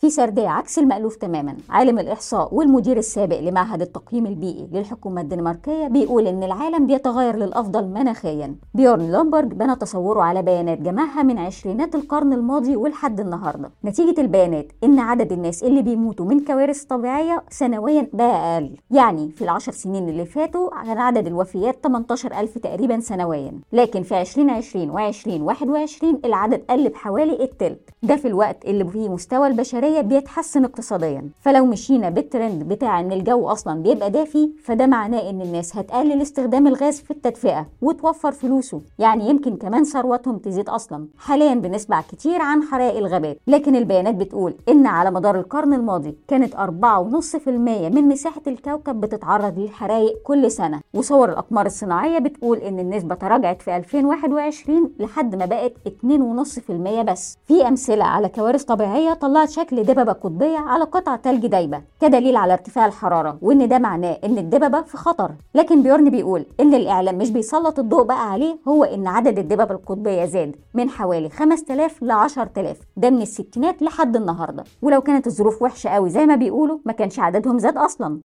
في سردية عكس المألوف تماما. عالم الإحصاء والمدير السابق لمعهد التقييم البيئي للحكومة الدنماركية بيقول إن العالم بيتغير للأفضل مناخيا. بيورن لومبرج بنى تصوره على بيانات جمعها من عشرينات القرن الماضي ولحد النهاردة. نتيجة البيانات إن عدد الناس اللي بيموتوا من كوارث طبيعية سنويا بقى أقل يعني في العشر سنين اللي فاتوا كان عدد الوفيات 18 ألف تقريبا سنويا. لكن في 2020 و2021 العدد قل بحوالي التلت. ده في الوقت اللي فيه مستوى البشرية بيتحسن اقتصاديا. فلو مشينا بالترند بتاع إن الجو أصلا بيبقى دافي فده معناه إن الناس هتقلل استخدام الغاز في التدفئة وتوفر فلوسه. يعني يمكن كمان ثروتهم تزيد أصلا. حاليا بنسمع كتير عن حرائق الغابات لكن البيانات بتقول إن على مدار القرن الماضي كانت 4.5% من مساحة الكوكب بتتعرض للحرائق كل سنة. وصور الأقمار الصناعية بتقول إن النسبة تراجعت في 2021 لحد ما بقت 2.5% بس. في أمثلة على كوارث طبيعية طلعت شكل دببة قطبية على قطع تلج دايبة كدليل على ارتفاع الحرارة وإن ده معناه إن الدببة في خطر. لكن بيورن بيقول إن الإعلام مش بيسلط الضوء بقى عليه هو إن عدد الدببة القطبية زاد من حوالي 5000 ل 10000 ده من الستينات لحد النهاردة. ولو كانت الظروف وحشة قوي زي ما بيقولوا ما كانش عددهم زاد أصلا.